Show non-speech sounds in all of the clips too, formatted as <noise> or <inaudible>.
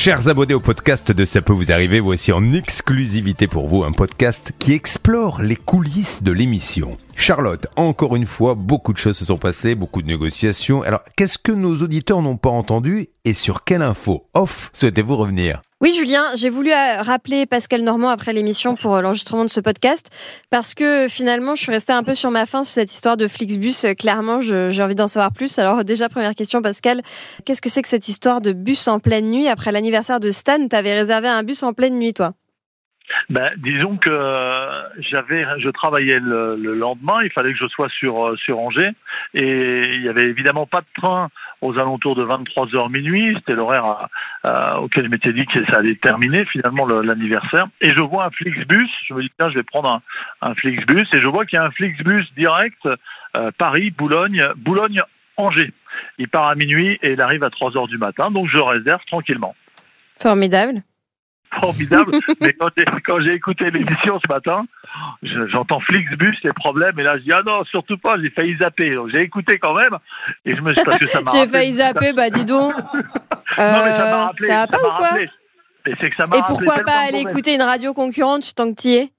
Chers abonnés au podcast de Ça peut vous arriver, voici en exclusivité pour vous un podcast qui explore les coulisses de l'émission. Charlotte, encore une fois, beaucoup de choses se sont passées, beaucoup de négociations. Alors, qu'est-ce que nos auditeurs n'ont pas entendu et sur quelle info off souhaitez-vous revenir? Oui, Julien, j'ai voulu euh, rappeler Pascal Normand après l'émission pour euh, l'enregistrement de ce podcast parce que finalement, je suis restée un peu sur ma faim sur cette histoire de Flixbus. Euh, clairement, j'ai envie d'en savoir plus. Alors, déjà, première question, Pascal, qu'est-ce que c'est que cette histoire de bus en pleine nuit? Après l'anniversaire de Stan, tu avais réservé un bus en pleine nuit, toi? Ben, disons que j'avais, je travaillais le, lendemain, il fallait que je sois sur sur Angers et il y avait évidemment pas de train aux alentours de 23h minuit. C'était l'horaire auquel je m'étais dit que ça allait terminer finalement l'anniversaire. Et je vois un Flixbus. Je me dis tiens, je vais prendre un, un Flixbus et je vois qu'il y a un Flixbus direct euh, Paris, Boulogne, Boulogne, Angers. Il part à minuit et il arrive à 3h du matin. Donc je réserve tranquillement. Formidable formidable. <laughs> mais quand j'ai écouté l'émission ce matin, j'entends Flixbus, les problèmes, et là je dis ah non, surtout pas, j'ai failli zapper. Donc j'ai écouté quand même, et je me suis parce que ça m'a <laughs> J'ai failli zapper, bah dis donc. <laughs> non, mais ça m'a euh, rappelé. Ça va pas ou quoi Et, que ça et pourquoi pas aller écouter une radio concurrente tant que tu y es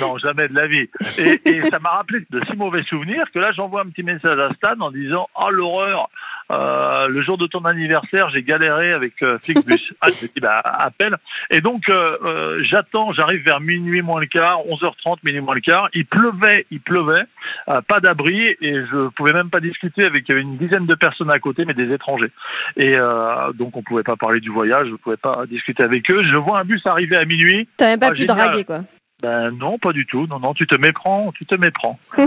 non, jamais de la vie. Et, et ça m'a rappelé de si mauvais souvenirs que là, j'envoie un petit message à Stan en disant Oh l'horreur, euh, le jour de ton anniversaire, j'ai galéré avec euh, Flixbus. ah, <laughs> je me dis, bah, appelle. Et donc, euh, euh, j'attends, j'arrive vers minuit moins le quart, 11h30, minuit moins le quart. Il pleuvait, il pleuvait, euh, pas d'abri, et je pouvais même pas discuter avec, il y avait une dizaine de personnes à côté, mais des étrangers. Et donc, on pouvait pas parler du voyage, je pouvais pas discuter avec eux. Je vois un bus arriver à minuit. T'as même pas ah, pu draguer, quoi. Ben non, pas du tout. Non, non, tu te méprends, tu te méprends. <laughs>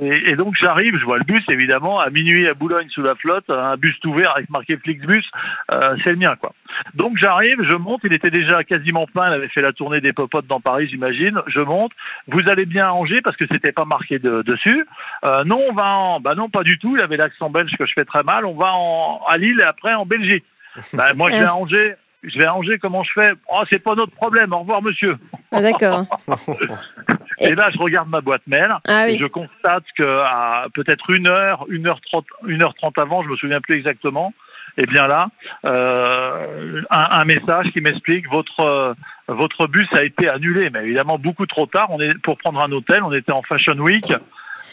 et, et, donc j'arrive, je vois le bus évidemment à minuit à Boulogne sous la flotte, un bus tout vert avec marqué Flixbus, euh, c'est le mien quoi. Donc j'arrive, je monte, il était déjà quasiment plein, il avait fait la tournée des popotes dans Paris j'imagine. Je monte, vous allez bien à Angers parce que c'était pas marqué dessus. Euh, non, on va en, bah non pas du tout, il avait l'accent belge que je fais très mal. On va en, à Lille et après en Belgique. Bah, moi je vais à Angers, je vais à Angers, comment je fais Oh, c'est pas notre problème, au revoir monsieur. Ah, d'accord. <laughs> et là, je regarde ma boîte mail ah et je constate qu'à peut-être une heure, une heure trente, une heure trente avant, je me souviens plus exactement, et eh bien là, euh, un, message qui m'explique votre euh, votre bus a été annulé, mais évidemment beaucoup trop tard. On est pour prendre un hôtel, on était en Fashion Week.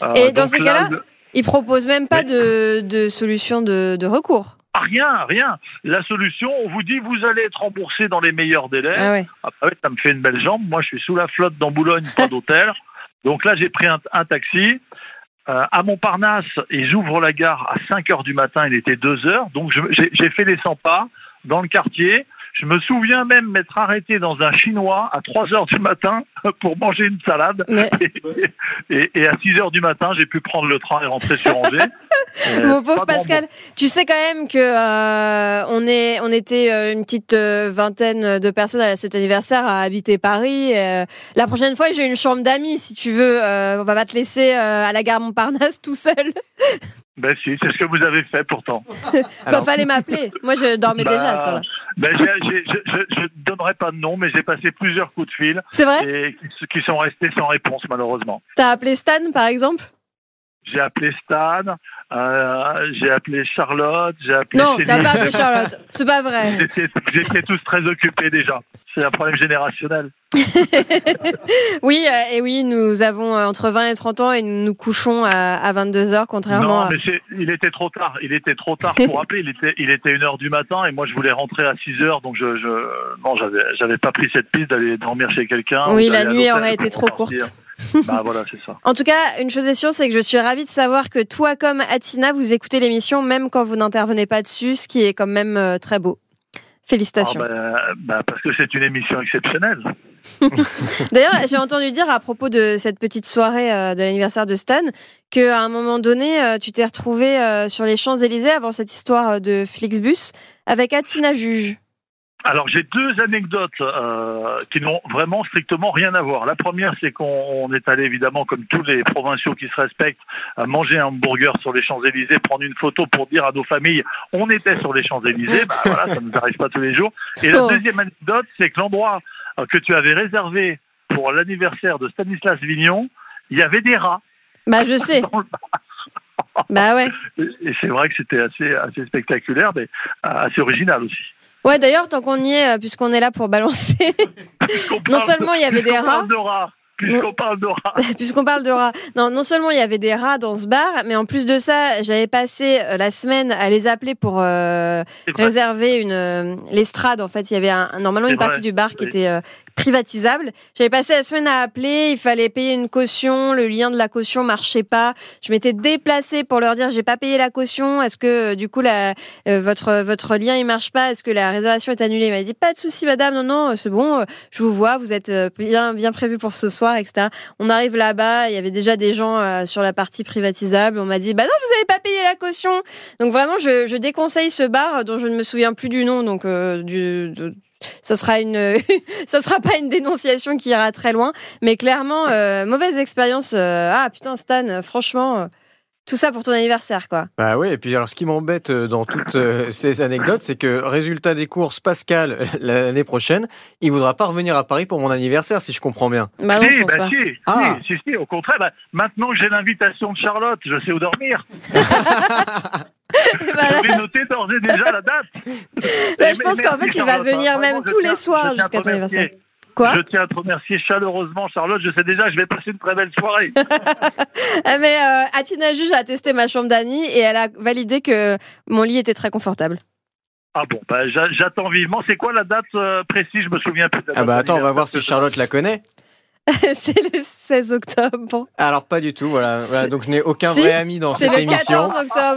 Euh, et dans ces cas-là, il propose même pas de, de solution de, de recours. Ah, rien, rien. La solution, on vous dit vous allez être remboursé dans les meilleurs délais. Ah ouais. Après, ça me fait une belle jambe. Moi, je suis sous la flotte dans Boulogne, pas d'hôtel. <laughs> Donc là, j'ai pris un, taxi. Euh, à Montparnasse et j'ouvre la gare à 5 heures du matin, il était 2 heures, donc j'ai fait les 100 pas dans le quartier, je me souviens même m'être arrêté dans un chinois à 3 heures du matin <laughs> pour manger une salade. Et, à 6 heures du matin, j'ai pu prendre le train et rentrer sur Angers. <laughs> Mon pauvre Pascal, tu sais quand même que euh, on est, on était euh, une petite euh, vingtaine de personnes à cet anniversaire à habiter Paris. la prochaine fois, j'ai une chambre d'amis, si tu veux. on va pas te laisser à la gare Montparnasse tout seul. <laughs> Ben si, c'est ce que vous avez fait pourtant. <laughs> Il fallait m'appeler. Moi, je dormais bah, déjà à ce temps-là. Ben, je ne donnerai pas de nom, mais j'ai passé plusieurs coups de fil. C'est vrai Et qui, sont restés sans réponse, malheureusement. T'as appelé Stan, par exemple? J'ai appelé Stan. Euh, j'ai appelé Charlotte, j'ai appelé. Non, t'as pas appelé Charlotte, c'est pas vrai. J'étais tous très occupés déjà. C'est un problème générationnel. <laughs> oui, euh, et oui, nous avons euh, entre 20 et 30 ans et nous nous couchons à, 22 h contrairement non, mais il était trop tard. Il était trop tard pour appeler. Il était, il était 1 h du matin et moi je voulais rentrer à 6 h donc je, je non, j'avais, j'avais pas pris cette piste d'aller dormir chez quelqu'un. Oui, la nuit aurait été trop courte. <laughs> bah voilà, c'est ça. En tout cas, une chose est sûre, c'est que je suis ravie de savoir que toi, comme Atina, vous écoutez l'émission même quand vous n'intervenez pas dessus, ce qui est quand même euh, très beau. Félicitations. Ah, bah, bah, parce que c'est une émission exceptionnelle. <laughs> D'ailleurs, j'ai entendu dire à propos de cette petite soirée euh, de l'anniversaire de Stan qu'à un moment donné, euh, tu t'es retrouvé sur les Champs-Élysées avant cette histoire de Flixbus avec Atina Juge. Alors j'ai deux anecdotes euh, qui n'ont vraiment strictement rien à voir. La première, c'est qu'on est allé évidemment, comme tous les provinciaux qui se respectent, manger un hamburger sur les Champs-Élysées, prendre une photo pour dire à nos familles on était sur les Champs-Élysées. Bah, voilà, ça ne nous arrive pas tous les jours. Et la oh. deuxième anecdote, c'est que l'endroit euh, que tu avais réservé pour l'anniversaire de Stanislas Vignon, il y avait des rats. Bah je sais. <laughs> Bah ouais. Et c'est vrai que c'était assez, assez spectaculaire, mais assez original aussi. Ouais, d'ailleurs, tant qu'on y est, puisqu'on est là pour balancer, <laughs> <laughs> non seulement il y avait des rats. Puisqu'on parle de rats. <laughs> Puisqu'on parle de rats. Non, non seulement il y avait des rats dans ce bar, mais en plus de ça, j'avais passé euh, la semaine à les appeler pour euh, réserver une euh, l'estrade. En fait, il y avait un, normalement une partie du bar qui était privatisable. J'avais passé la semaine à appeler, il fallait payer une caution, le lien de la caution marchait pas. Je m'étais déplacée pour leur dire j'ai pas payé la caution, est-ce que du coup la, votre votre lien il marche pas, est-ce que la réservation est annulée? Il m'a dit pas de souci madame, non non, c'est bon, je vous vois, vous êtes bien bien prévu pour ce soir etc. On arrive là-bas, il y avait déjà des gens euh, sur la partie privatisable. On m'a dit, bah non, vous n'avez pas payé la caution. Donc vraiment, je, déconseille ce bar dont je ne me souviens plus du nom. Donc euh, du, ce sera une, <laughs> ça sera pas une dénonciation qui ira très loin, mais clairement euh, mauvaise expérience. ah putain Stan, franchement. Tout ça pour ton anniversaire, quoi. Bah oui, et puis alors ce qui m'embête euh, dans toutes euh, ces anecdotes, c'est que résultat des courses, Pascal, <laughs> l'année prochaine, il voudra pas revenir à Paris pour mon anniversaire, si je comprends bien. Bah non, je pense bah pas. Si, ah. si, si, au contraire, bah, maintenant que j'ai l'invitation de Charlotte, je sais où dormir. <laughs> Je vais noter d'ores et déjà la date. <laughs> Je pense qu'en fait, il va venir même tous les soirs jusqu'à ton anniversaire je tiens à te remercier chaleureusement, Charlotte. Je sais déjà, je vais passer une très belle soirée. <laughs> Ah, mais euh, Atina Juge a testé ma chambre d'Annie et elle a validé que mon lit était très confortable. Ah bon, bah, j'attends vivement. C'est quoi la date euh, précise? Je me souviens plus. ah bah attends, on va voir si Charlotte la connaît. <laughs> c'est le 16 octobre. Alors pas du tout, voilà. donc je n'ai aucun vrai ami dans cette émission.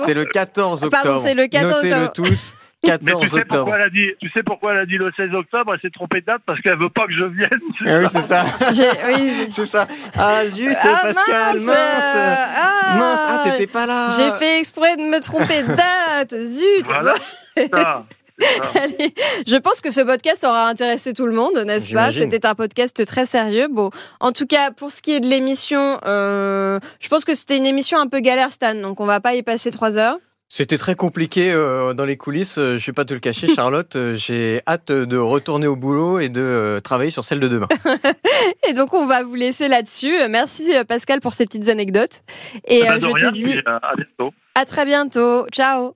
C'est le 14 octobre. Pardon, c'est le 14 octobre. Notez-le tous. <laughs> 14 tu sais octobre. Pourquoi elle a dit, tu sais pourquoi elle a dit le 16 octobre? Elle s'est trompée de date parce qu'elle veut pas que je vienne. Ah oui, c'est ça. <laughs> oui, <laughs> c'est ça. Ah zut, ah, Pascal, mince. Mince, ah, mince. ah t'étais pas là. J'ai fait exprès de me tromper de date. Zut. Voilà. <laughs> Allez, je pense que ce podcast aura intéressé tout le monde, n'est-ce pas? C'était un podcast très sérieux. Bon, en tout cas, pour ce qui est de l'émission, euh, je pense que c'était une émission un peu galère, Stan, donc on va pas y passer trois heures. C'était très compliqué euh, dans les coulisses, euh, je vais pas te le cacher Charlotte, euh, j'ai hâte de retourner au boulot et de travailler sur celle de demain. <laughs> et donc on va vous laisser là-dessus. Merci Pascal pour ces petites anecdotes. Et eh ben, je te dis à bientôt. À très bientôt. Ciao.